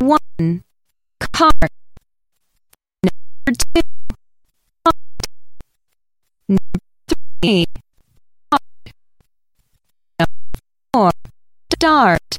One, car. Number two, hot. Number three, hot. Number four, start.